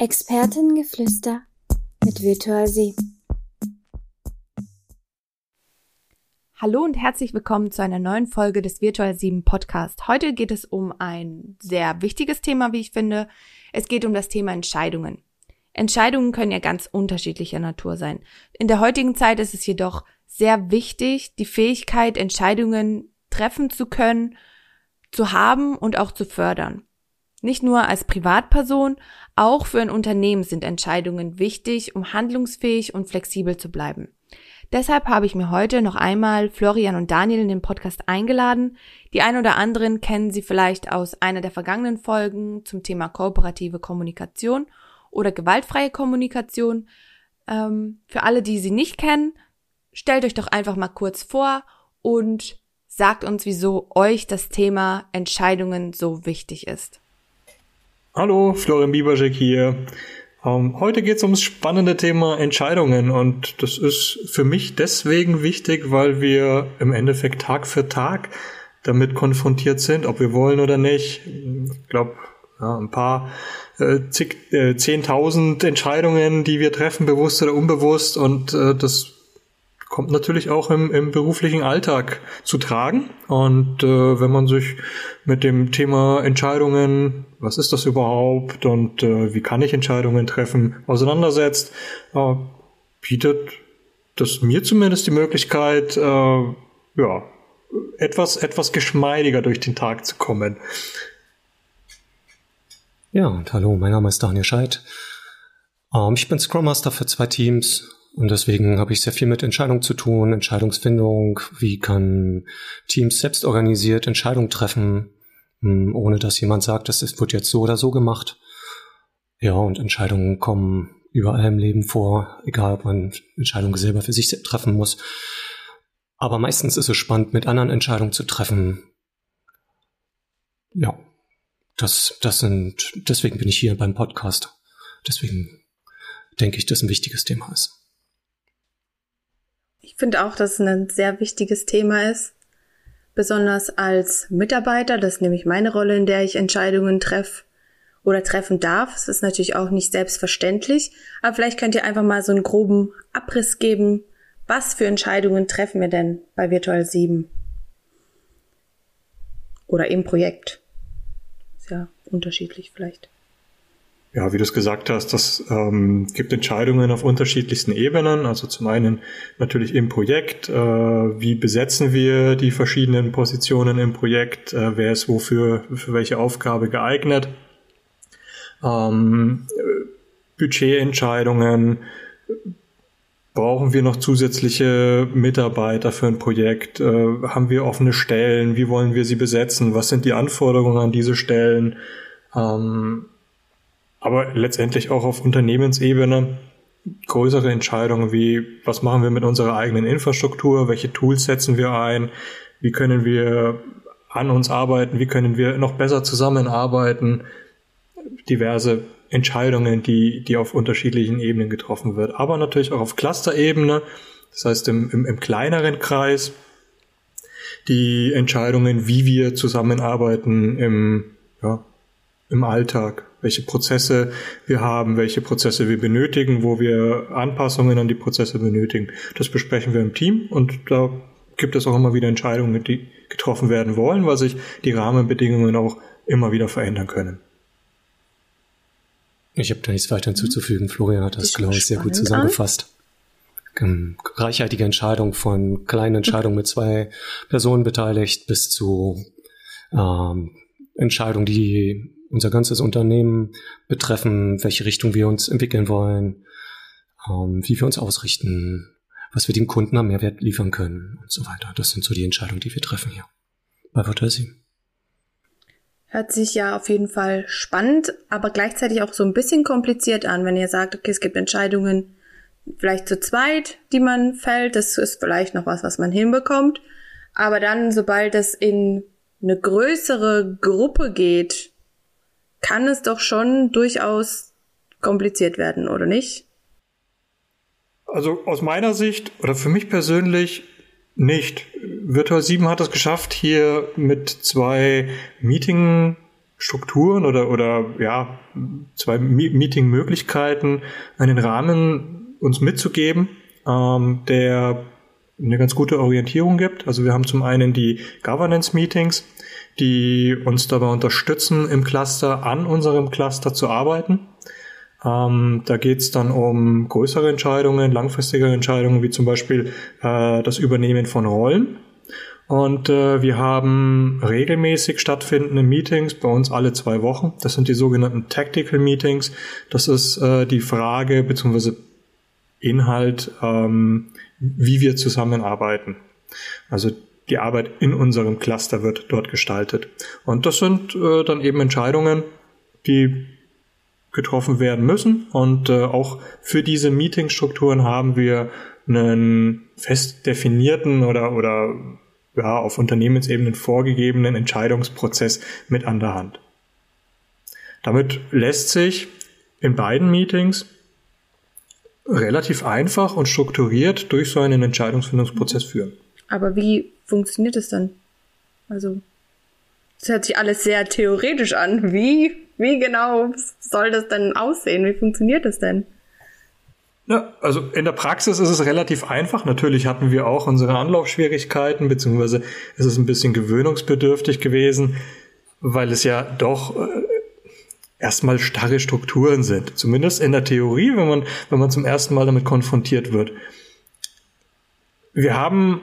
Expertengeflüster mit Virtual Sie. Hallo und herzlich willkommen zu einer neuen Folge des Virtual 7 Podcast. Heute geht es um ein sehr wichtiges Thema, wie ich finde. Es geht um das Thema Entscheidungen. Entscheidungen können ja ganz unterschiedlicher Natur sein. In der heutigen Zeit ist es jedoch sehr wichtig, die Fähigkeit, Entscheidungen treffen zu können, zu haben und auch zu fördern. Nicht nur als Privatperson, auch für ein Unternehmen sind Entscheidungen wichtig, um handlungsfähig und flexibel zu bleiben. Deshalb habe ich mir heute noch einmal Florian und Daniel in den Podcast eingeladen. Die ein oder anderen kennen sie vielleicht aus einer der vergangenen Folgen zum Thema kooperative Kommunikation oder gewaltfreie Kommunikation. Ähm, für alle, die sie nicht kennen, stellt euch doch einfach mal kurz vor und sagt uns, wieso euch das Thema Entscheidungen so wichtig ist. Hallo, Florian Bieberschek hier. Ähm, heute geht es ums spannende Thema Entscheidungen und das ist für mich deswegen wichtig, weil wir im Endeffekt Tag für Tag damit konfrontiert sind, ob wir wollen oder nicht. Ich glaube, ja, ein paar äh, zig, äh, zehntausend Entscheidungen, die wir treffen, bewusst oder unbewusst und äh, das kommt natürlich auch im, im beruflichen Alltag zu tragen. Und äh, wenn man sich mit dem Thema Entscheidungen, was ist das überhaupt und äh, wie kann ich Entscheidungen treffen, auseinandersetzt, äh, bietet das mir zumindest die Möglichkeit, äh, ja, etwas, etwas geschmeidiger durch den Tag zu kommen. Ja, und hallo, mein Name ist Daniel Scheid. Ähm, ich bin Scrum Master für zwei Teams und deswegen habe ich sehr viel mit Entscheidungen zu tun, Entscheidungsfindung, wie kann Teams selbst organisiert Entscheidungen treffen, hm, ohne dass jemand sagt, das wird jetzt so oder so gemacht. Ja, und Entscheidungen kommen überall im Leben vor, egal ob man Entscheidungen selber für sich treffen muss. Aber meistens ist es spannend, mit anderen Entscheidungen zu treffen. Ja, das, das sind, deswegen bin ich hier beim Podcast. Deswegen denke ich, dass ein wichtiges Thema ist. Ich finde auch, dass es ein sehr wichtiges Thema ist. Besonders als Mitarbeiter, das ist nämlich meine Rolle, in der ich Entscheidungen treffe oder treffen darf. Es ist natürlich auch nicht selbstverständlich, aber vielleicht könnt ihr einfach mal so einen groben Abriss geben. Was für Entscheidungen treffen wir denn bei Virtual 7? Oder im Projekt? Ist ja unterschiedlich vielleicht. Ja, wie du es gesagt hast, das ähm, gibt Entscheidungen auf unterschiedlichsten Ebenen. Also zum einen natürlich im Projekt, äh, wie besetzen wir die verschiedenen Positionen im Projekt, äh, wer ist wofür, für welche Aufgabe geeignet. Ähm, Budgetentscheidungen, brauchen wir noch zusätzliche Mitarbeiter für ein Projekt, äh, haben wir offene Stellen, wie wollen wir sie besetzen, was sind die Anforderungen an diese Stellen. Ähm, aber letztendlich auch auf Unternehmensebene größere Entscheidungen wie, was machen wir mit unserer eigenen Infrastruktur, welche Tools setzen wir ein, wie können wir an uns arbeiten, wie können wir noch besser zusammenarbeiten, diverse Entscheidungen, die, die auf unterschiedlichen Ebenen getroffen wird, aber natürlich auch auf Cluster-Ebene, das heißt im, im, im kleineren Kreis, die Entscheidungen, wie wir zusammenarbeiten im, ja, im Alltag, welche Prozesse wir haben, welche Prozesse wir benötigen, wo wir Anpassungen an die Prozesse benötigen. Das besprechen wir im Team und da gibt es auch immer wieder Entscheidungen, die getroffen werden wollen, weil sich die Rahmenbedingungen auch immer wieder verändern können. Ich habe da nichts weiter hinzuzufügen. Florian hat das, glaube ich, sehr gut zusammengefasst. An. Reichhaltige Entscheidung von kleinen Entscheidungen mit zwei Personen beteiligt bis zu ähm, Entscheidungen, die unser ganzes Unternehmen betreffen, welche Richtung wir uns entwickeln wollen, ähm, wie wir uns ausrichten, was wir dem Kunden am Mehrwert liefern können und so weiter. Das sind so die Entscheidungen, die wir treffen hier bei Virtuasi. Hört sich ja auf jeden Fall spannend, aber gleichzeitig auch so ein bisschen kompliziert an, wenn ihr sagt, okay, es gibt Entscheidungen vielleicht zu zweit, die man fällt. Das ist vielleicht noch was, was man hinbekommt. Aber dann, sobald es in eine größere Gruppe geht, kann es doch schon durchaus kompliziert werden, oder nicht? Also aus meiner Sicht oder für mich persönlich nicht. Virtual 7 hat es geschafft, hier mit zwei Meeting Strukturen oder, oder ja, zwei Meeting-Möglichkeiten, einen Rahmen uns mitzugeben, ähm, der eine ganz gute Orientierung gibt. Also wir haben zum einen die Governance-Meetings, die uns dabei unterstützen, im Cluster an unserem Cluster zu arbeiten. Ähm, da geht es dann um größere Entscheidungen, langfristige Entscheidungen, wie zum Beispiel äh, das Übernehmen von Rollen. Und äh, wir haben regelmäßig stattfindende Meetings, bei uns alle zwei Wochen. Das sind die sogenannten Tactical Meetings. Das ist äh, die Frage bzw. Inhalt, ähm, wie wir zusammenarbeiten. Also die Arbeit in unserem Cluster wird dort gestaltet. Und das sind äh, dann eben Entscheidungen, die getroffen werden müssen. Und äh, auch für diese Meetingstrukturen haben wir einen fest definierten oder, oder ja, auf Unternehmensebenen vorgegebenen Entscheidungsprozess mit an der Hand. Damit lässt sich in beiden Meetings relativ einfach und strukturiert durch so einen Entscheidungsfindungsprozess führen. Aber wie funktioniert es dann? Also, es hört sich alles sehr theoretisch an. Wie, wie genau soll das denn aussehen? Wie funktioniert das denn? Ja, also in der Praxis ist es relativ einfach. Natürlich hatten wir auch unsere Anlaufschwierigkeiten, beziehungsweise ist es ein bisschen gewöhnungsbedürftig gewesen, weil es ja doch äh, erstmal starre Strukturen sind. Zumindest in der Theorie, wenn man, wenn man zum ersten Mal damit konfrontiert wird. Wir haben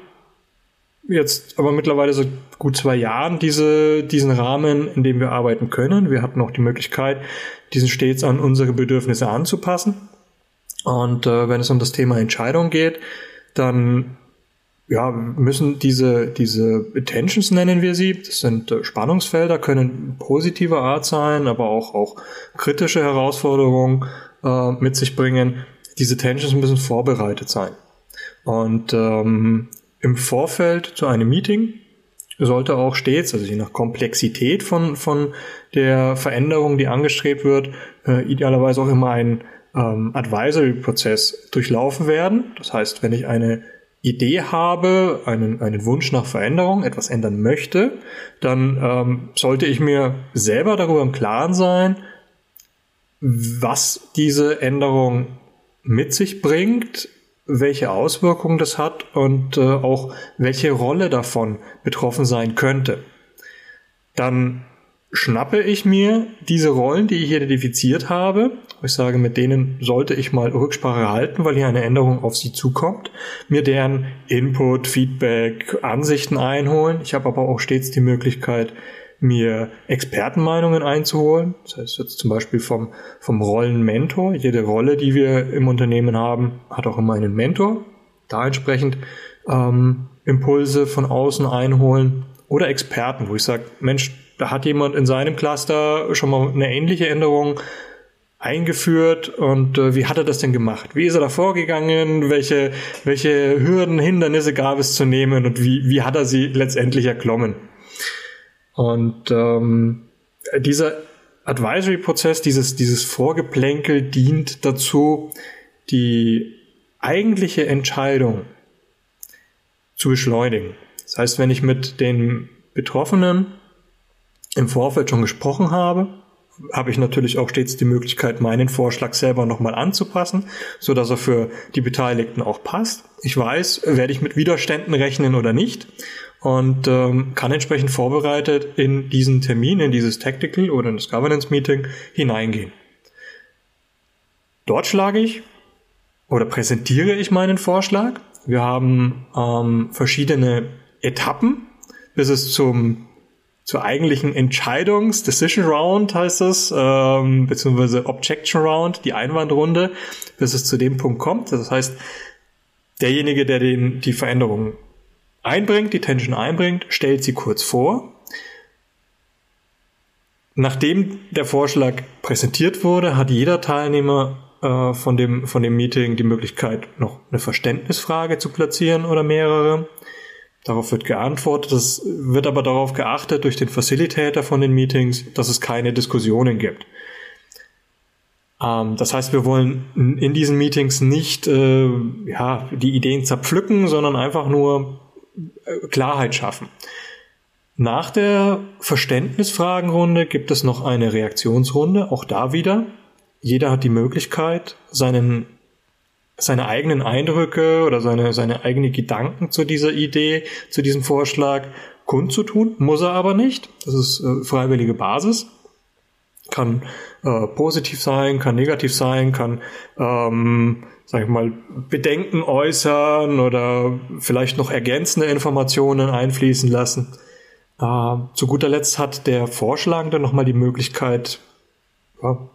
jetzt aber mittlerweile so gut zwei Jahren diese, diesen Rahmen, in dem wir arbeiten können. Wir hatten auch die Möglichkeit, diesen stets an unsere Bedürfnisse anzupassen. Und äh, wenn es um das Thema Entscheidung geht, dann ja, müssen diese, diese Attentions nennen wir sie, das sind äh, Spannungsfelder, können positiver Art sein, aber auch, auch kritische Herausforderungen äh, mit sich bringen. Diese Tensions müssen vorbereitet sein. Und ähm, im Vorfeld zu einem Meeting sollte auch stets, also je nach Komplexität von, von der Veränderung, die angestrebt wird, äh, idealerweise auch immer ein ähm, Advisory-Prozess durchlaufen werden. Das heißt, wenn ich eine Idee habe, einen, einen Wunsch nach Veränderung, etwas ändern möchte, dann ähm, sollte ich mir selber darüber im Klaren sein, was diese Änderung mit sich bringt, welche Auswirkungen das hat und äh, auch welche Rolle davon betroffen sein könnte. Dann schnappe ich mir diese Rollen, die ich identifiziert habe. Ich sage, mit denen sollte ich mal Rücksprache halten, weil hier eine Änderung auf sie zukommt. Mir deren Input, Feedback, Ansichten einholen. Ich habe aber auch stets die Möglichkeit, mir Expertenmeinungen einzuholen. Das heißt jetzt zum Beispiel vom, vom Rollenmentor. Jede Rolle, die wir im Unternehmen haben, hat auch immer einen Mentor. Da entsprechend ähm, Impulse von außen einholen. Oder Experten, wo ich sage, Mensch, da hat jemand in seinem Cluster schon mal eine ähnliche Änderung eingeführt und äh, wie hat er das denn gemacht? Wie ist er da vorgegangen? Welche, welche Hürden, Hindernisse gab es zu nehmen und wie, wie hat er sie letztendlich erklommen? Und ähm, dieser Advisory-Prozess, dieses, dieses Vorgeplänkel dient dazu, die eigentliche Entscheidung zu beschleunigen. Das heißt, wenn ich mit den Betroffenen im Vorfeld schon gesprochen habe, habe ich natürlich auch stets die Möglichkeit, meinen Vorschlag selber nochmal anzupassen, so dass er für die Beteiligten auch passt. Ich weiß, werde ich mit Widerständen rechnen oder nicht und ähm, kann entsprechend vorbereitet in diesen Termin, in dieses Tactical oder in das Governance Meeting hineingehen. Dort schlage ich oder präsentiere ich meinen Vorschlag. Wir haben ähm, verschiedene Etappen, bis es zum zur eigentlichen Entscheidungs Decision Round heißt es, ähm, beziehungsweise Objection Round, die Einwandrunde, bis es zu dem Punkt kommt. Das heißt, derjenige, der den, die Veränderung einbringt, die Tension einbringt, stellt sie kurz vor. Nachdem der Vorschlag präsentiert wurde, hat jeder Teilnehmer äh, von, dem, von dem Meeting die Möglichkeit, noch eine Verständnisfrage zu platzieren oder mehrere. Darauf wird geantwortet. Es wird aber darauf geachtet durch den Facilitator von den Meetings, dass es keine Diskussionen gibt. Ähm, das heißt, wir wollen in diesen Meetings nicht äh, ja, die Ideen zerpflücken, sondern einfach nur Klarheit schaffen. Nach der Verständnisfragenrunde gibt es noch eine Reaktionsrunde, auch da wieder. Jeder hat die Möglichkeit, seinen, seine eigenen Eindrücke oder seine, seine eigenen Gedanken zu dieser Idee, zu diesem Vorschlag kundzutun, muss er aber nicht. Das ist äh, freiwillige Basis. Kann äh, positiv sein, kann negativ sein, kann, ähm, sag ich mal, Bedenken äußern oder vielleicht noch ergänzende Informationen einfließen lassen. Äh, zu guter Letzt hat der Vorschlagende nochmal die Möglichkeit, ja,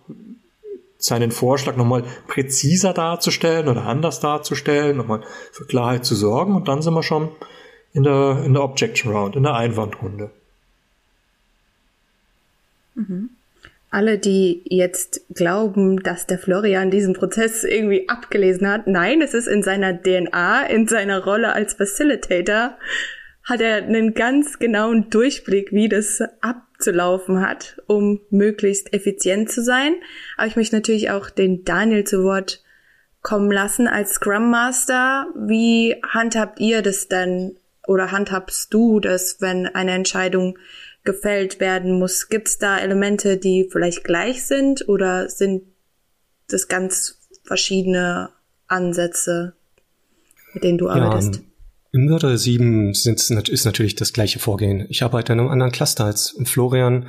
seinen Vorschlag nochmal präziser darzustellen oder anders darzustellen, nochmal für Klarheit zu sorgen und dann sind wir schon in der, in der Objection Round, in der Einwandrunde. Mhm. Alle, die jetzt glauben, dass der Florian diesen Prozess irgendwie abgelesen hat, nein, es ist in seiner DNA, in seiner Rolle als Facilitator, hat er einen ganz genauen Durchblick, wie das abzulaufen hat, um möglichst effizient zu sein. Aber ich möchte natürlich auch den Daniel zu Wort kommen lassen als Scrum Master. Wie handhabt ihr das denn oder handhabst du das, wenn eine Entscheidung gefällt werden muss? Gibt es da Elemente, die vielleicht gleich sind oder sind das ganz verschiedene Ansätze, mit denen du ja, arbeitest? Im Mörder 7 sind, ist natürlich das gleiche Vorgehen. Ich arbeite in einem anderen Cluster als Florian,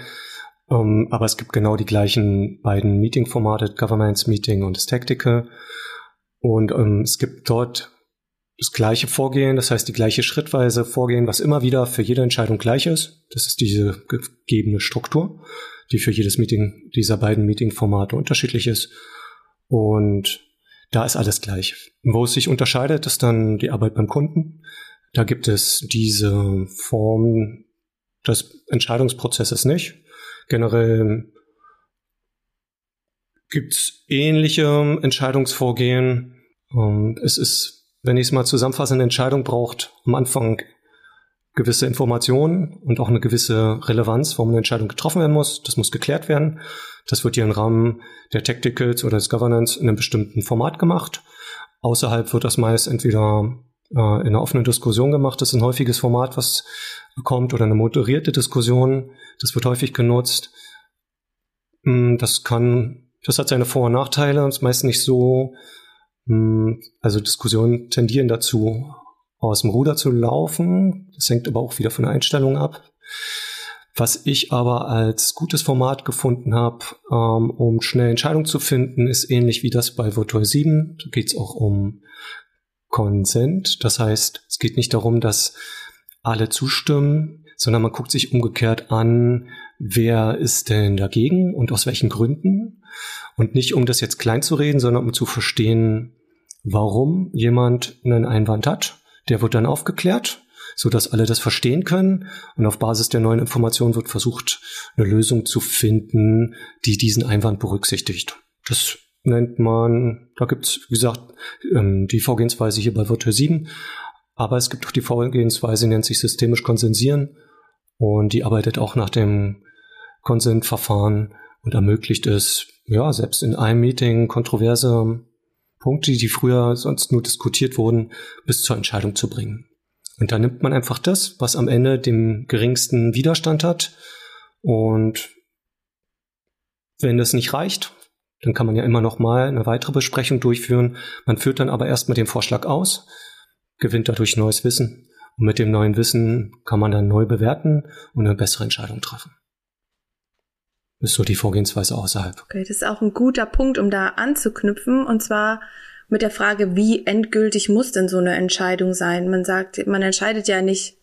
ähm, aber es gibt genau die gleichen beiden Meeting-Formate, Governance Meeting und das Tactical. Und ähm, es gibt dort das gleiche Vorgehen, das heißt die gleiche schrittweise Vorgehen, was immer wieder für jede Entscheidung gleich ist. Das ist diese gegebene Struktur, die für jedes Meeting dieser beiden Meeting-Formate unterschiedlich ist. Und da ist alles gleich. Wo es sich unterscheidet, ist dann die Arbeit beim Kunden. Da gibt es diese Form des Entscheidungsprozesses nicht. Generell gibt es ähnliche Entscheidungsvorgehen. Ähm, es ist wenn ich es mal zusammenfasse, eine Entscheidung braucht am Anfang gewisse Informationen und auch eine gewisse Relevanz, warum eine Entscheidung getroffen werden muss. Das muss geklärt werden. Das wird hier im Rahmen der Tacticals oder des Governance in einem bestimmten Format gemacht. Außerhalb wird das meist entweder äh, in einer offenen Diskussion gemacht. Das ist ein häufiges Format, was kommt, oder eine moderierte Diskussion. Das wird häufig genutzt. Hm, das kann, das hat seine Vor- und Nachteile und ist meist nicht so also Diskussionen tendieren dazu, aus dem Ruder zu laufen. Das hängt aber auch wieder von der Einstellung ab. Was ich aber als gutes Format gefunden habe, ähm, um schnell Entscheidungen zu finden, ist ähnlich wie das bei Virtual 7. Da geht es auch um Consent. Das heißt, es geht nicht darum, dass alle zustimmen, sondern man guckt sich umgekehrt an, wer ist denn dagegen und aus welchen Gründen. Und nicht um das jetzt klein zu reden, sondern um zu verstehen, warum jemand einen Einwand hat. Der wird dann aufgeklärt, so dass alle das verstehen können. Und auf Basis der neuen Informationen wird versucht, eine Lösung zu finden, die diesen Einwand berücksichtigt. Das nennt man, da gibt's wie gesagt, ähm, die Vorgehensweise hier bei Virtual 7. Aber es gibt auch die Vorgehensweise, nennt sich systemisch konsensieren. Und die arbeitet auch nach dem Konsensverfahren und ermöglicht es, ja, selbst in einem Meeting kontroverse Punkte, die früher sonst nur diskutiert wurden, bis zur Entscheidung zu bringen. Und da nimmt man einfach das, was am Ende den geringsten Widerstand hat. Und wenn das nicht reicht, dann kann man ja immer noch mal eine weitere Besprechung durchführen. Man führt dann aber erstmal den Vorschlag aus, gewinnt dadurch neues Wissen. Und mit dem neuen Wissen kann man dann neu bewerten und eine bessere Entscheidung treffen ist so die Vorgehensweise außerhalb. Okay, das ist auch ein guter Punkt, um da anzuknüpfen. Und zwar mit der Frage, wie endgültig muss denn so eine Entscheidung sein? Man sagt, man entscheidet ja nicht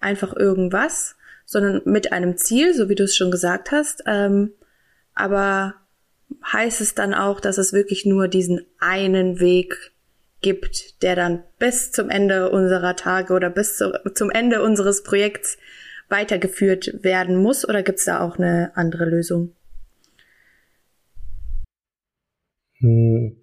einfach irgendwas, sondern mit einem Ziel, so wie du es schon gesagt hast. Ähm, aber heißt es dann auch, dass es wirklich nur diesen einen Weg gibt, der dann bis zum Ende unserer Tage oder bis zu, zum Ende unseres Projekts weitergeführt werden muss oder gibt es da auch eine andere Lösung? Hm.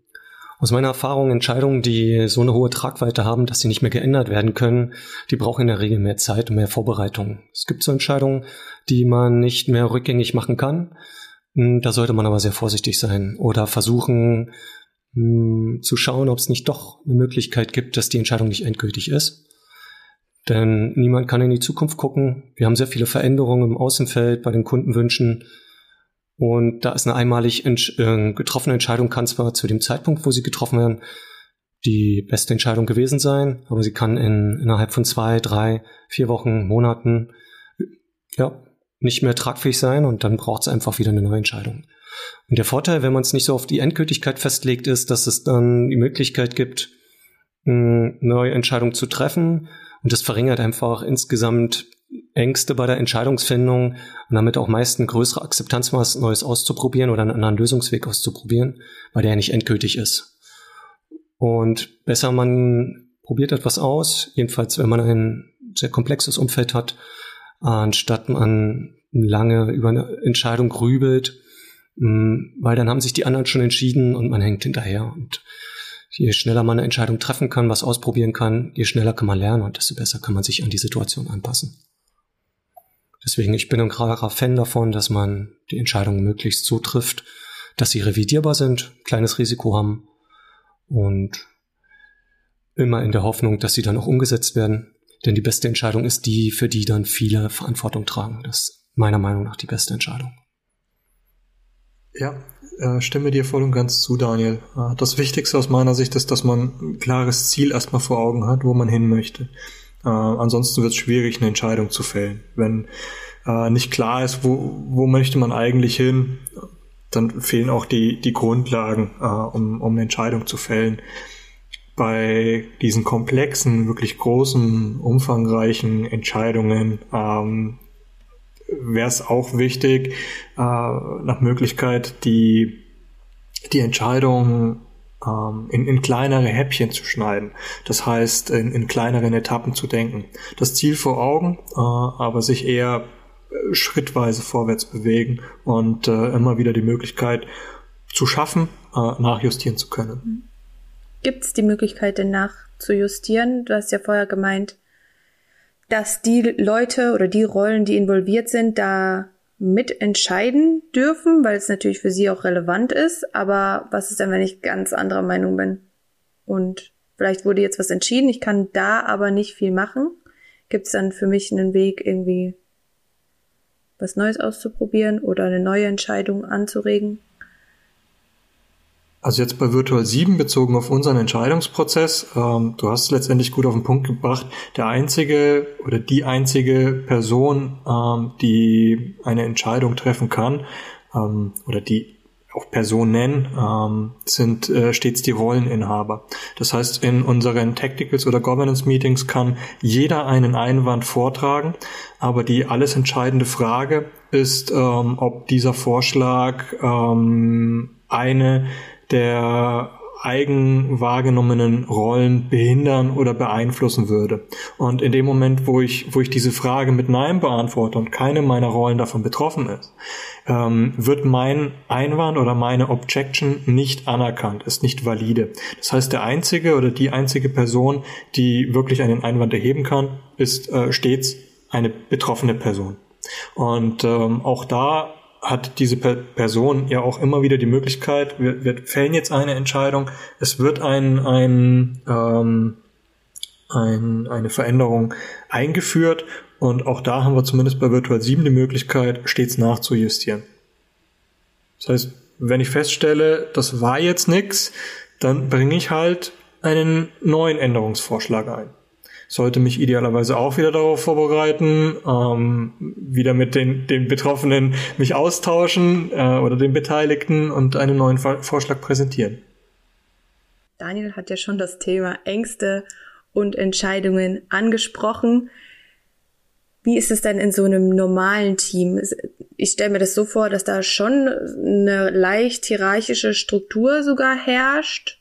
Aus meiner Erfahrung, Entscheidungen, die so eine hohe Tragweite haben, dass sie nicht mehr geändert werden können, die brauchen in der Regel mehr Zeit und mehr Vorbereitung. Es gibt so Entscheidungen, die man nicht mehr rückgängig machen kann. Hm, da sollte man aber sehr vorsichtig sein oder versuchen hm, zu schauen, ob es nicht doch eine Möglichkeit gibt, dass die Entscheidung nicht endgültig ist. Denn niemand kann in die Zukunft gucken. Wir haben sehr viele Veränderungen im Außenfeld bei den Kundenwünschen. Und da ist eine einmalig äh, getroffene Entscheidung, kann zwar zu dem Zeitpunkt, wo sie getroffen werden, die beste Entscheidung gewesen sein, aber sie kann in, innerhalb von zwei, drei, vier Wochen, Monaten ja, nicht mehr tragfähig sein und dann braucht es einfach wieder eine neue Entscheidung. Und der Vorteil, wenn man es nicht so auf die Endgültigkeit festlegt, ist, dass es dann die Möglichkeit gibt, eine neue Entscheidung zu treffen. Und das verringert einfach insgesamt Ängste bei der Entscheidungsfindung und damit auch meist eine größere Akzeptanz, was Neues auszuprobieren oder einen anderen Lösungsweg auszuprobieren, weil der ja nicht endgültig ist. Und besser man probiert etwas aus, jedenfalls wenn man ein sehr komplexes Umfeld hat, anstatt man lange über eine Entscheidung grübelt, mm, weil dann haben sich die anderen schon entschieden und man hängt hinterher. Und je schneller man eine Entscheidung treffen kann, was ausprobieren kann, je schneller kann man lernen und desto besser kann man sich an die Situation anpassen. Deswegen, ich bin ein klarer Fan davon, dass man die Entscheidungen möglichst so trifft, dass sie revidierbar sind, kleines Risiko haben und immer in der Hoffnung, dass sie dann auch umgesetzt werden. Denn die beste Entscheidung ist die, für die dann viele Verantwortung tragen. Das ist meiner Meinung nach die beste Entscheidung. Ja, äh, stimme dir voll und ganz zu, Daniel. Äh, das Wichtigste aus meiner Sicht ist, dass man ein klares Ziel erstmal vor Augen hat, wo man hin möchte. Äh, ansonsten wird es schwierig, eine Entscheidung zu fällen. Wenn nicht klar ist, wo, wo möchte man eigentlich hin, dann fehlen auch die, die Grundlagen, um, um eine Entscheidung zu fällen. Bei diesen komplexen, wirklich großen, umfangreichen Entscheidungen ähm, wäre es auch wichtig, äh, nach Möglichkeit die, die Entscheidung ähm, in, in kleinere Häppchen zu schneiden. Das heißt, in, in kleineren Etappen zu denken. Das Ziel vor Augen, äh, aber sich eher äh, schrittweise vorwärts bewegen und äh, immer wieder die Möglichkeit zu schaffen, äh, nachjustieren zu können. Gibt es die Möglichkeit, denn nachzujustieren? Du hast ja vorher gemeint, dass die Leute oder die Rollen, die involviert sind, da mitentscheiden dürfen, weil es natürlich für sie auch relevant ist. Aber was ist denn, wenn ich ganz anderer Meinung bin? Und vielleicht wurde jetzt was entschieden, ich kann da aber nicht viel machen. Gibt es dann für mich einen Weg, irgendwie was Neues auszuprobieren oder eine neue Entscheidung anzuregen? Also jetzt bei Virtual 7 bezogen auf unseren Entscheidungsprozess, ähm, du hast es letztendlich gut auf den Punkt gebracht, der einzige oder die einzige Person, ähm, die eine Entscheidung treffen kann ähm, oder die auch Personen ähm, sind äh, stets die Rolleninhaber. Das heißt, in unseren Tacticals oder Governance Meetings kann jeder einen Einwand vortragen, aber die alles entscheidende Frage ist, ähm, ob dieser Vorschlag ähm, eine der eigen wahrgenommenen Rollen behindern oder beeinflussen würde. Und in dem Moment, wo ich, wo ich diese Frage mit Nein beantworte und keine meiner Rollen davon betroffen ist, ähm, wird mein Einwand oder meine Objection nicht anerkannt, ist nicht valide. Das heißt, der einzige oder die einzige Person, die wirklich einen Einwand erheben kann, ist äh, stets eine betroffene Person. Und ähm, auch da hat diese Person ja auch immer wieder die Möglichkeit, wir, wir fällen jetzt eine Entscheidung, es wird ein, ein, ähm, ein, eine Veränderung eingeführt und auch da haben wir zumindest bei Virtual 7 die Möglichkeit, stets nachzujustieren. Das heißt, wenn ich feststelle, das war jetzt nix, dann bringe ich halt einen neuen Änderungsvorschlag ein sollte mich idealerweise auch wieder darauf vorbereiten, ähm, wieder mit den, den Betroffenen mich austauschen äh, oder den Beteiligten und einen neuen Vorschlag präsentieren. Daniel hat ja schon das Thema Ängste und Entscheidungen angesprochen. Wie ist es denn in so einem normalen Team? Ich stelle mir das so vor, dass da schon eine leicht hierarchische Struktur sogar herrscht.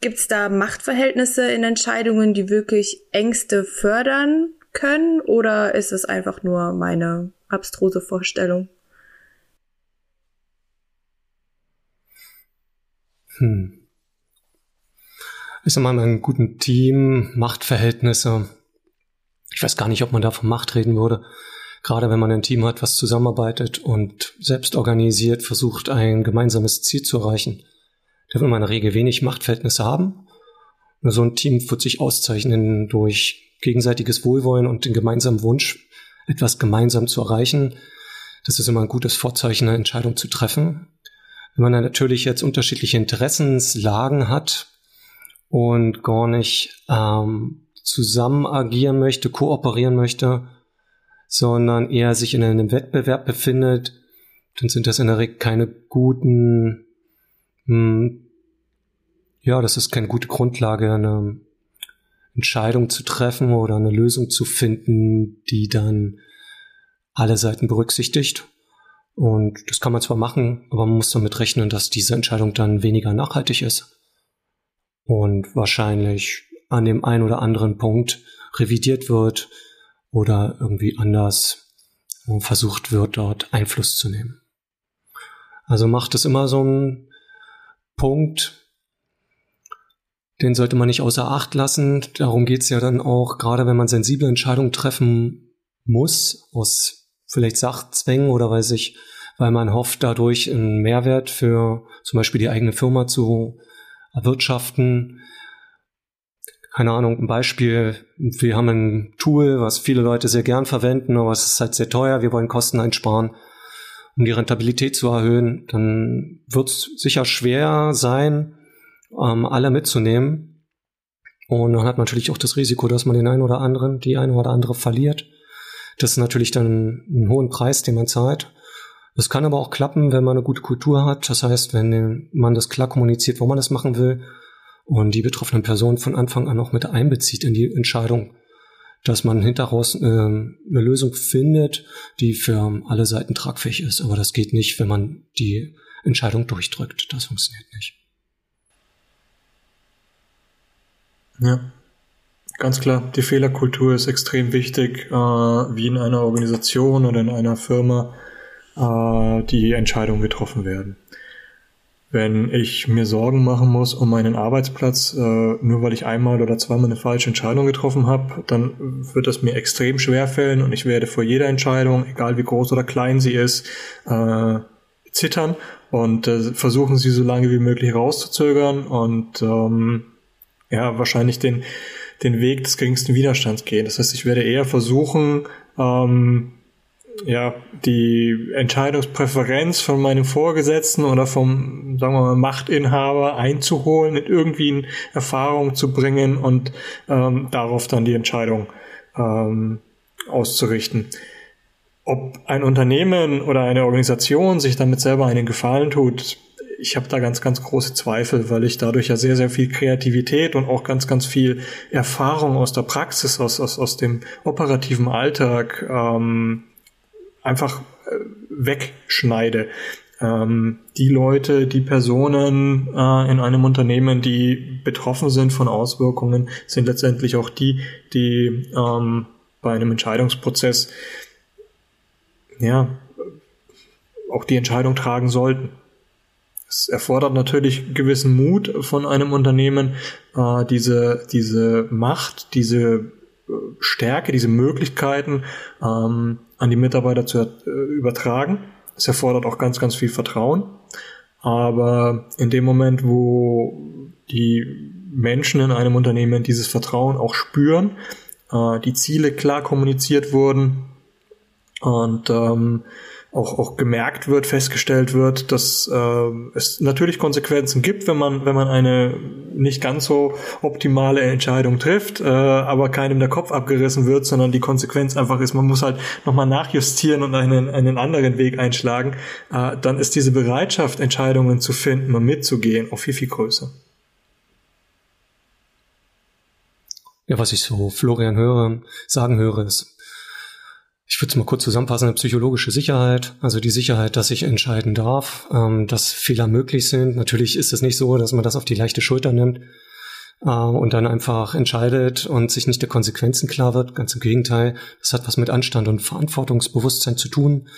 Gibt es da Machtverhältnisse in Entscheidungen, die wirklich Ängste fördern können? Oder ist es einfach nur meine abstruse Vorstellung? Hm. Ich sag mal, in einem guten Team, Machtverhältnisse. Ich weiß gar nicht, ob man da von Macht reden würde. Gerade wenn man ein Team hat, was zusammenarbeitet und selbst organisiert, versucht, ein gemeinsames Ziel zu erreichen. Der will in der Regel wenig Machtverhältnisse haben. so ein Team wird sich auszeichnen durch gegenseitiges Wohlwollen und den gemeinsamen Wunsch, etwas gemeinsam zu erreichen. Das ist immer ein gutes Vorzeichen, eine Entscheidung zu treffen. Wenn man dann natürlich jetzt unterschiedliche Interessenslagen hat und gar nicht ähm, zusammen agieren möchte, kooperieren möchte, sondern eher sich in einem Wettbewerb befindet, dann sind das in der Regel keine guten, ja, das ist keine gute Grundlage, eine Entscheidung zu treffen oder eine Lösung zu finden, die dann alle Seiten berücksichtigt. Und das kann man zwar machen, aber man muss damit rechnen, dass diese Entscheidung dann weniger nachhaltig ist und wahrscheinlich an dem einen oder anderen Punkt revidiert wird oder irgendwie anders versucht wird, dort Einfluss zu nehmen. Also macht es immer so ein Punkt, den sollte man nicht außer Acht lassen. Darum geht's ja dann auch, gerade wenn man sensible Entscheidungen treffen muss, aus vielleicht Sachzwängen oder weil sich, weil man hofft, dadurch einen Mehrwert für zum Beispiel die eigene Firma zu erwirtschaften. Keine Ahnung, ein Beispiel. Wir haben ein Tool, was viele Leute sehr gern verwenden, aber es ist halt sehr teuer. Wir wollen Kosten einsparen, um die Rentabilität zu erhöhen. Dann wird es sicher schwer sein, ähm, alle mitzunehmen. Und dann hat man natürlich auch das Risiko, dass man den einen oder anderen, die eine oder andere verliert. Das ist natürlich dann ein hohen Preis, den man zahlt. Es kann aber auch klappen, wenn man eine gute Kultur hat. Das heißt, wenn man das klar kommuniziert, wo man das machen will und die betroffenen Personen von Anfang an auch mit einbezieht in die Entscheidung, dass man hinteraus äh, eine Lösung findet, die für alle Seiten tragfähig ist. Aber das geht nicht, wenn man die Entscheidung durchdrückt. Das funktioniert nicht. Ja. Ganz klar, die Fehlerkultur ist extrem wichtig, äh, wie in einer Organisation oder in einer Firma äh, die Entscheidungen getroffen werden. Wenn ich mir Sorgen machen muss um meinen Arbeitsplatz, äh, nur weil ich einmal oder zweimal eine falsche Entscheidung getroffen habe, dann wird das mir extrem schwer fällen und ich werde vor jeder Entscheidung, egal wie groß oder klein sie ist, äh, zittern und äh, versuchen sie so lange wie möglich rauszuzögern und ähm, ja, wahrscheinlich den den Weg des geringsten Widerstands gehen. Das heißt, ich werde eher versuchen, ähm, ja, die Entscheidungspräferenz von meinem Vorgesetzten oder vom, sagen wir mal, Machtinhaber einzuholen, in irgendwie in Erfahrung zu bringen und ähm, darauf dann die Entscheidung ähm, auszurichten. Ob ein Unternehmen oder eine Organisation sich damit selber einen Gefallen tut, ich habe da ganz, ganz große Zweifel, weil ich dadurch ja sehr, sehr viel Kreativität und auch ganz, ganz viel Erfahrung aus der Praxis, aus, aus, aus dem operativen Alltag ähm, einfach äh, wegschneide. Ähm, die Leute, die Personen äh, in einem Unternehmen, die betroffen sind von Auswirkungen, sind letztendlich auch die, die ähm, bei einem Entscheidungsprozess ja auch die Entscheidung tragen sollten. Es erfordert natürlich gewissen Mut von einem Unternehmen, äh, diese, diese Macht, diese äh, Stärke, diese Möglichkeiten ähm, an die Mitarbeiter zu äh, übertragen. Es erfordert auch ganz, ganz viel Vertrauen. Aber in dem Moment, wo die Menschen in einem Unternehmen dieses Vertrauen auch spüren, äh, die Ziele klar kommuniziert wurden und ähm, auch, auch gemerkt wird, festgestellt wird, dass äh, es natürlich Konsequenzen gibt, wenn man, wenn man eine nicht ganz so optimale Entscheidung trifft, äh, aber keinem der Kopf abgerissen wird, sondern die Konsequenz einfach ist, man muss halt nochmal nachjustieren und einen, einen anderen Weg einschlagen, äh, dann ist diese Bereitschaft, Entscheidungen zu finden und mitzugehen, auch viel, viel größer. Ja, was ich so Florian höre, sagen höre, ist, ich würde es mal kurz zusammenfassen, eine psychologische Sicherheit, also die Sicherheit, dass ich entscheiden darf, ähm, dass Fehler möglich sind. Natürlich ist es nicht so, dass man das auf die leichte Schulter nimmt äh, und dann einfach entscheidet und sich nicht der Konsequenzen klar wird. Ganz im Gegenteil, das hat was mit Anstand und Verantwortungsbewusstsein zu tun.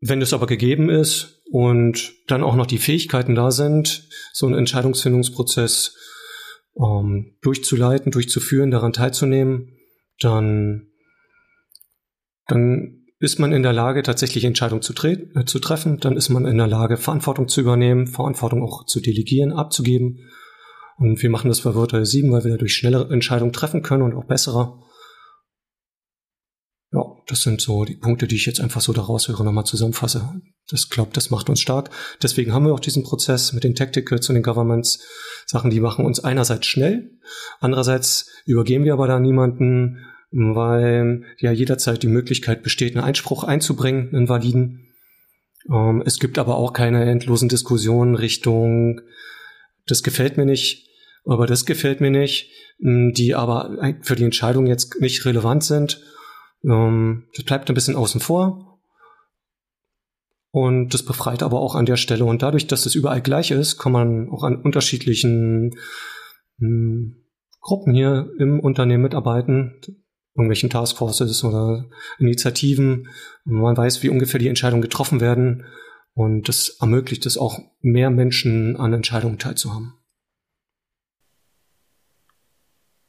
Wenn es aber gegeben ist und dann auch noch die Fähigkeiten da sind, so einen Entscheidungsfindungsprozess ähm, durchzuleiten, durchzuführen, daran teilzunehmen, dann dann ist man in der Lage, tatsächlich Entscheidungen zu, äh, zu, treffen. Dann ist man in der Lage, Verantwortung zu übernehmen, Verantwortung auch zu delegieren, abzugeben. Und wir machen das bei Virtual 7, weil wir dadurch schnellere Entscheidungen treffen können und auch bessere. Ja, das sind so die Punkte, die ich jetzt einfach so daraus höre, nochmal zusammenfasse. Das glaube, das macht uns stark. Deswegen haben wir auch diesen Prozess mit den Tacticals und den Governments. Sachen, die machen uns einerseits schnell, andererseits übergeben wir aber da niemanden, weil ja jederzeit die Möglichkeit besteht, einen Einspruch einzubringen, einen validen. Ähm, es gibt aber auch keine endlosen Diskussionen Richtung, das gefällt mir nicht, aber das gefällt mir nicht, die aber für die Entscheidung jetzt nicht relevant sind ähm, das bleibt ein bisschen außen vor. Und das befreit aber auch an der Stelle. Und dadurch, dass es überall gleich ist, kann man auch an unterschiedlichen Gruppen hier im Unternehmen mitarbeiten, irgendwelchen Taskforces oder Initiativen. Man weiß, wie ungefähr die Entscheidungen getroffen werden. Und das ermöglicht es auch, mehr Menschen an Entscheidungen teilzuhaben.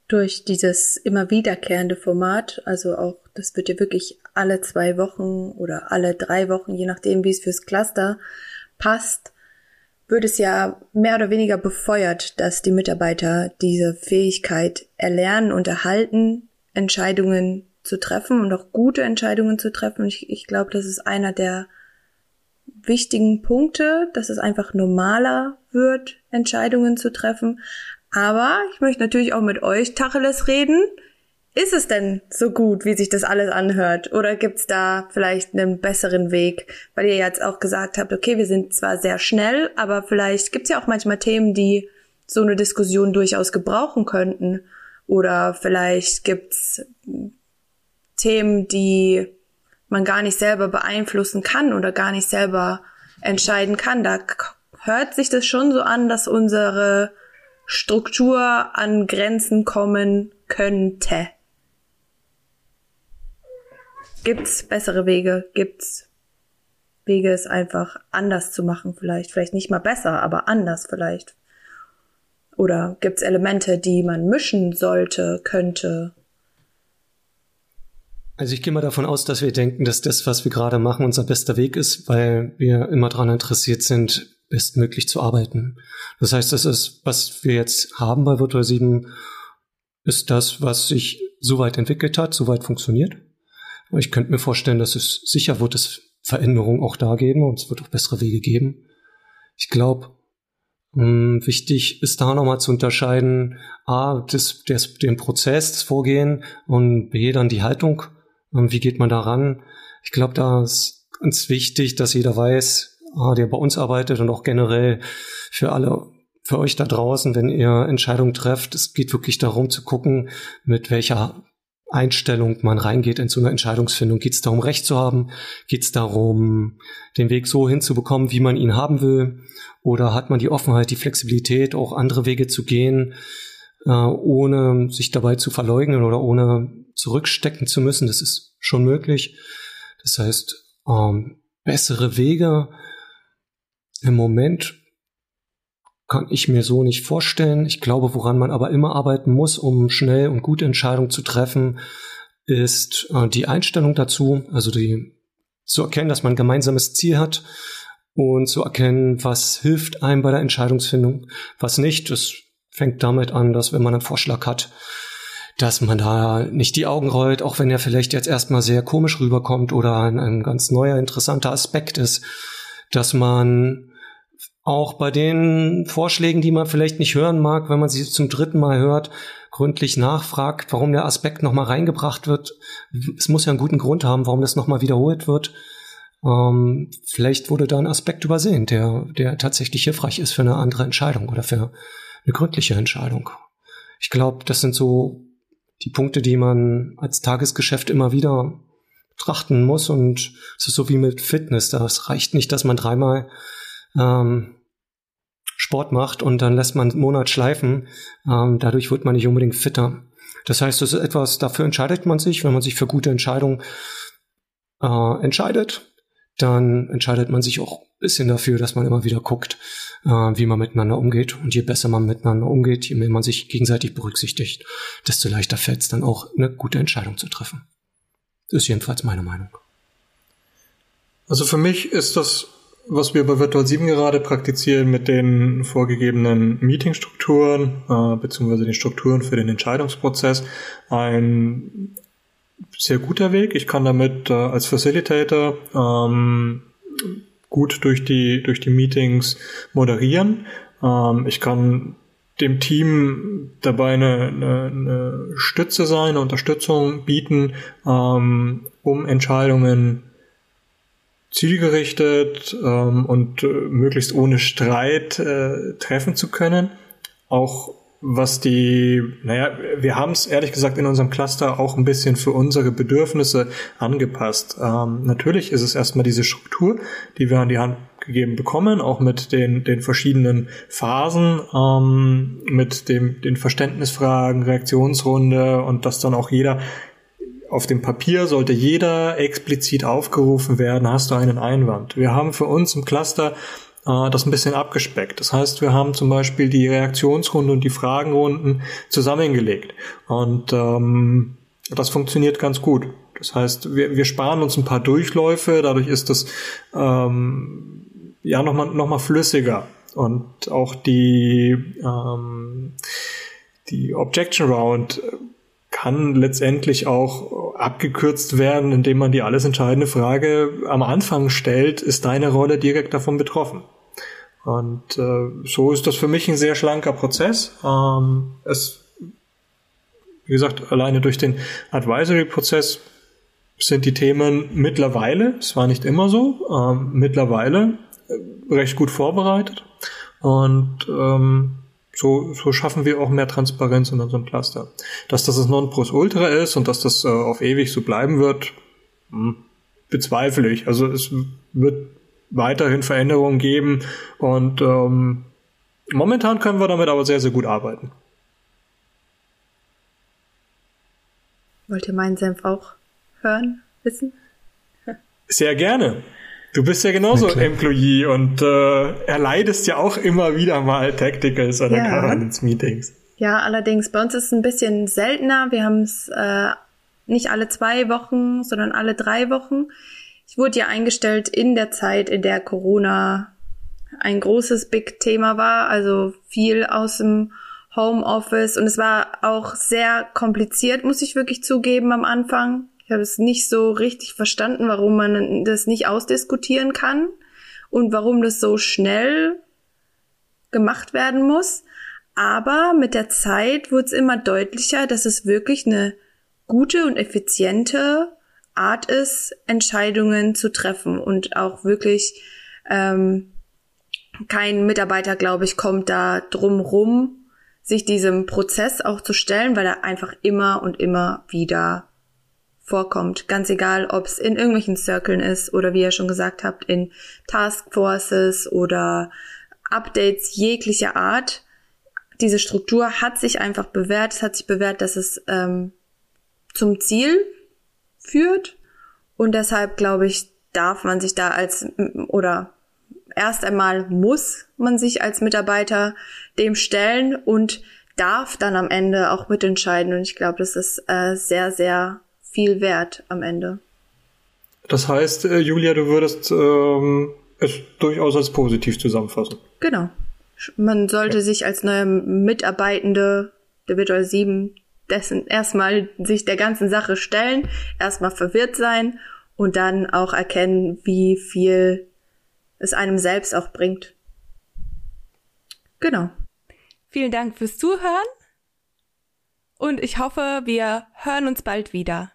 Durch dieses immer wiederkehrende Format, also auch das wird ja wirklich alle zwei Wochen oder alle drei Wochen, je nachdem, wie es fürs Cluster passt, wird es ja mehr oder weniger befeuert, dass die Mitarbeiter diese Fähigkeit erlernen und erhalten, Entscheidungen zu treffen und auch gute Entscheidungen zu treffen. Ich, ich glaube, das ist einer der wichtigen Punkte, dass es einfach normaler wird, Entscheidungen zu treffen. Aber ich möchte natürlich auch mit euch Tacheles reden ist es denn so gut, wie sich das alles anhört? Oder gibt's da vielleicht einen besseren Weg? Weil ihr jetzt auch gesagt habt, okay, wir sind zwar sehr schnell, aber vielleicht gibt's ja auch manchmal Themen, die so eine Diskussion durchaus gebrauchen könnten. Oder vielleicht gibt's Themen, die man gar nicht selber beeinflussen kann oder gar nicht selber entscheiden kann. Da hört sich das schon so an, dass unsere Struktur an Grenzen kommen könnte. Gibt's bessere Wege? Gibt's Wege, es einfach anders zu machen vielleicht? Vielleicht nicht mal besser, aber anders vielleicht. Oder gibt's Elemente, die man mischen sollte, könnte? Also ich gehe mal davon aus, dass wir denken, dass das, was wir gerade machen, unser bester Weg ist, weil wir immer daran interessiert sind, bestmöglich zu arbeiten. Das heißt, das ist, was wir jetzt haben bei Virtual 7, ist das, was sich soweit entwickelt hat, soweit funktioniert. Ich könnte mir vorstellen, dass es sicher wird es Veränderungen auch da geben und es wird auch bessere Wege geben. Ich glaube, wichtig ist da nochmal zu unterscheiden, A, das, das, den Prozess, das Vorgehen und B, dann die Haltung. Und wie geht man da ran? Ich glaube, da ist ganz wichtig, dass jeder weiß, A, der bei uns arbeitet und auch generell für alle, für euch da draußen, wenn ihr Entscheidungen trefft, es geht wirklich darum zu gucken, mit welcher Einstellung man reingeht in so eine Entscheidungsfindung. Geht es darum, Recht zu haben? Geht es darum, den Weg so hinzubekommen, wie man ihn haben will? Oder hat man die Offenheit, die Flexibilität, auch andere Wege zu gehen, äh, ohne sich dabei zu verleugnen oder ohne zurückstecken zu müssen? Das ist schon möglich. Das heißt, ähm, bessere Wege im Moment kann ich mir so nicht vorstellen. Ich glaube, woran man aber immer arbeiten muss, um schnell und gute Entscheidungen zu treffen, ist äh, die Einstellung dazu, also die zu erkennen, dass man ein gemeinsames Ziel hat und zu erkennen, was hilft einem bei der Entscheidungsfindung, was nicht. Das fängt damit an, dass wenn man einen Vorschlag hat, dass man da nicht die Augen rollt, auch wenn er vielleicht jetzt erstmal sehr komisch rüberkommt oder ein, ein ganz neuer, interessanter Aspekt ist, dass man auch bei den Vorschlägen, die man vielleicht nicht hören mag, wenn man sie zum dritten Mal hört, gründlich nachfragt, warum der Aspekt nochmal reingebracht wird. Es muss ja einen guten Grund haben, warum das nochmal wiederholt wird. Ähm, vielleicht wurde da ein Aspekt übersehen, der, der tatsächlich hilfreich ist für eine andere Entscheidung oder für eine gründliche Entscheidung. Ich glaube, das sind so die Punkte, die man als Tagesgeschäft immer wieder betrachten muss. Und es ist so wie mit Fitness. Das reicht nicht, dass man dreimal ähm, Sport macht und dann lässt man einen Monat schleifen. Ähm, dadurch wird man nicht unbedingt fitter. Das heißt, das ist etwas, dafür entscheidet man sich, wenn man sich für gute Entscheidungen äh, entscheidet, dann entscheidet man sich auch ein bisschen dafür, dass man immer wieder guckt, äh, wie man miteinander umgeht. Und je besser man miteinander umgeht, je mehr man sich gegenseitig berücksichtigt, desto leichter fällt es dann auch, eine gute Entscheidung zu treffen. Das ist jedenfalls meine Meinung. Also für mich ist das was wir bei Virtual 7 gerade praktizieren mit den vorgegebenen Meetingstrukturen äh, beziehungsweise den Strukturen für den Entscheidungsprozess ein sehr guter Weg. Ich kann damit äh, als Facilitator ähm, gut durch die durch die Meetings moderieren. Ähm, ich kann dem Team dabei eine, eine, eine Stütze sein, eine Unterstützung bieten, ähm, um Entscheidungen zielgerichtet ähm, und äh, möglichst ohne Streit äh, treffen zu können. Auch was die, naja, wir haben es ehrlich gesagt in unserem Cluster auch ein bisschen für unsere Bedürfnisse angepasst. Ähm, natürlich ist es erstmal diese Struktur, die wir an die Hand gegeben bekommen, auch mit den, den verschiedenen Phasen, ähm, mit dem, den Verständnisfragen, Reaktionsrunde und dass dann auch jeder auf dem Papier sollte jeder explizit aufgerufen werden, hast du einen Einwand. Wir haben für uns im Cluster äh, das ein bisschen abgespeckt. Das heißt, wir haben zum Beispiel die Reaktionsrunde und die Fragenrunden zusammengelegt. Und ähm, das funktioniert ganz gut. Das heißt, wir, wir sparen uns ein paar Durchläufe, dadurch ist das ähm, ja nochmal noch mal flüssiger. Und auch die, ähm, die Objection Round kann letztendlich auch abgekürzt werden, indem man die alles entscheidende Frage am Anfang stellt, ist deine Rolle direkt davon betroffen? Und äh, so ist das für mich ein sehr schlanker Prozess. Ähm, es, wie gesagt, alleine durch den Advisory-Prozess sind die Themen mittlerweile, es war nicht immer so, ähm, mittlerweile äh, recht gut vorbereitet. Und ähm, so, so schaffen wir auch mehr Transparenz in unserem Cluster. Dass das das Nonplusultra ist und dass das äh, auf ewig so bleiben wird, hm, bezweifle ich. Also es wird weiterhin Veränderungen geben und ähm, momentan können wir damit aber sehr, sehr gut arbeiten. Wollt ihr meinen Senf auch hören, wissen? Sehr gerne. Du bist ja genauso. Employee und äh, erleidest ja auch immer wieder mal Tacticals oder ja. Governance-Meetings. Ja, allerdings, bei uns ist es ein bisschen seltener. Wir haben es äh, nicht alle zwei Wochen, sondern alle drei Wochen. Ich wurde ja eingestellt in der Zeit, in der Corona ein großes Big-Thema war, also viel aus dem Homeoffice und es war auch sehr kompliziert, muss ich wirklich zugeben am Anfang. Ich habe es nicht so richtig verstanden, warum man das nicht ausdiskutieren kann und warum das so schnell gemacht werden muss. Aber mit der Zeit wurde es immer deutlicher, dass es wirklich eine gute und effiziente Art ist, Entscheidungen zu treffen und auch wirklich ähm, kein Mitarbeiter, glaube ich, kommt da drum rum, sich diesem Prozess auch zu stellen, weil er einfach immer und immer wieder vorkommt. Ganz egal, ob es in irgendwelchen Circles ist oder wie ihr schon gesagt habt, in Taskforces oder Updates jeglicher Art. Diese Struktur hat sich einfach bewährt. Es hat sich bewährt, dass es ähm, zum Ziel führt. Und deshalb glaube ich, darf man sich da als oder erst einmal muss man sich als Mitarbeiter dem stellen und darf dann am Ende auch mitentscheiden. Und ich glaube, das ist äh, sehr, sehr viel wert am Ende. Das heißt, äh, Julia, du würdest ähm, es durchaus als positiv zusammenfassen. Genau. Man sollte ja. sich als neue Mitarbeitende der Virtual 7 dessen erstmal sich der ganzen Sache stellen, erstmal verwirrt sein und dann auch erkennen, wie viel es einem selbst auch bringt. Genau. Vielen Dank fürs Zuhören und ich hoffe, wir hören uns bald wieder.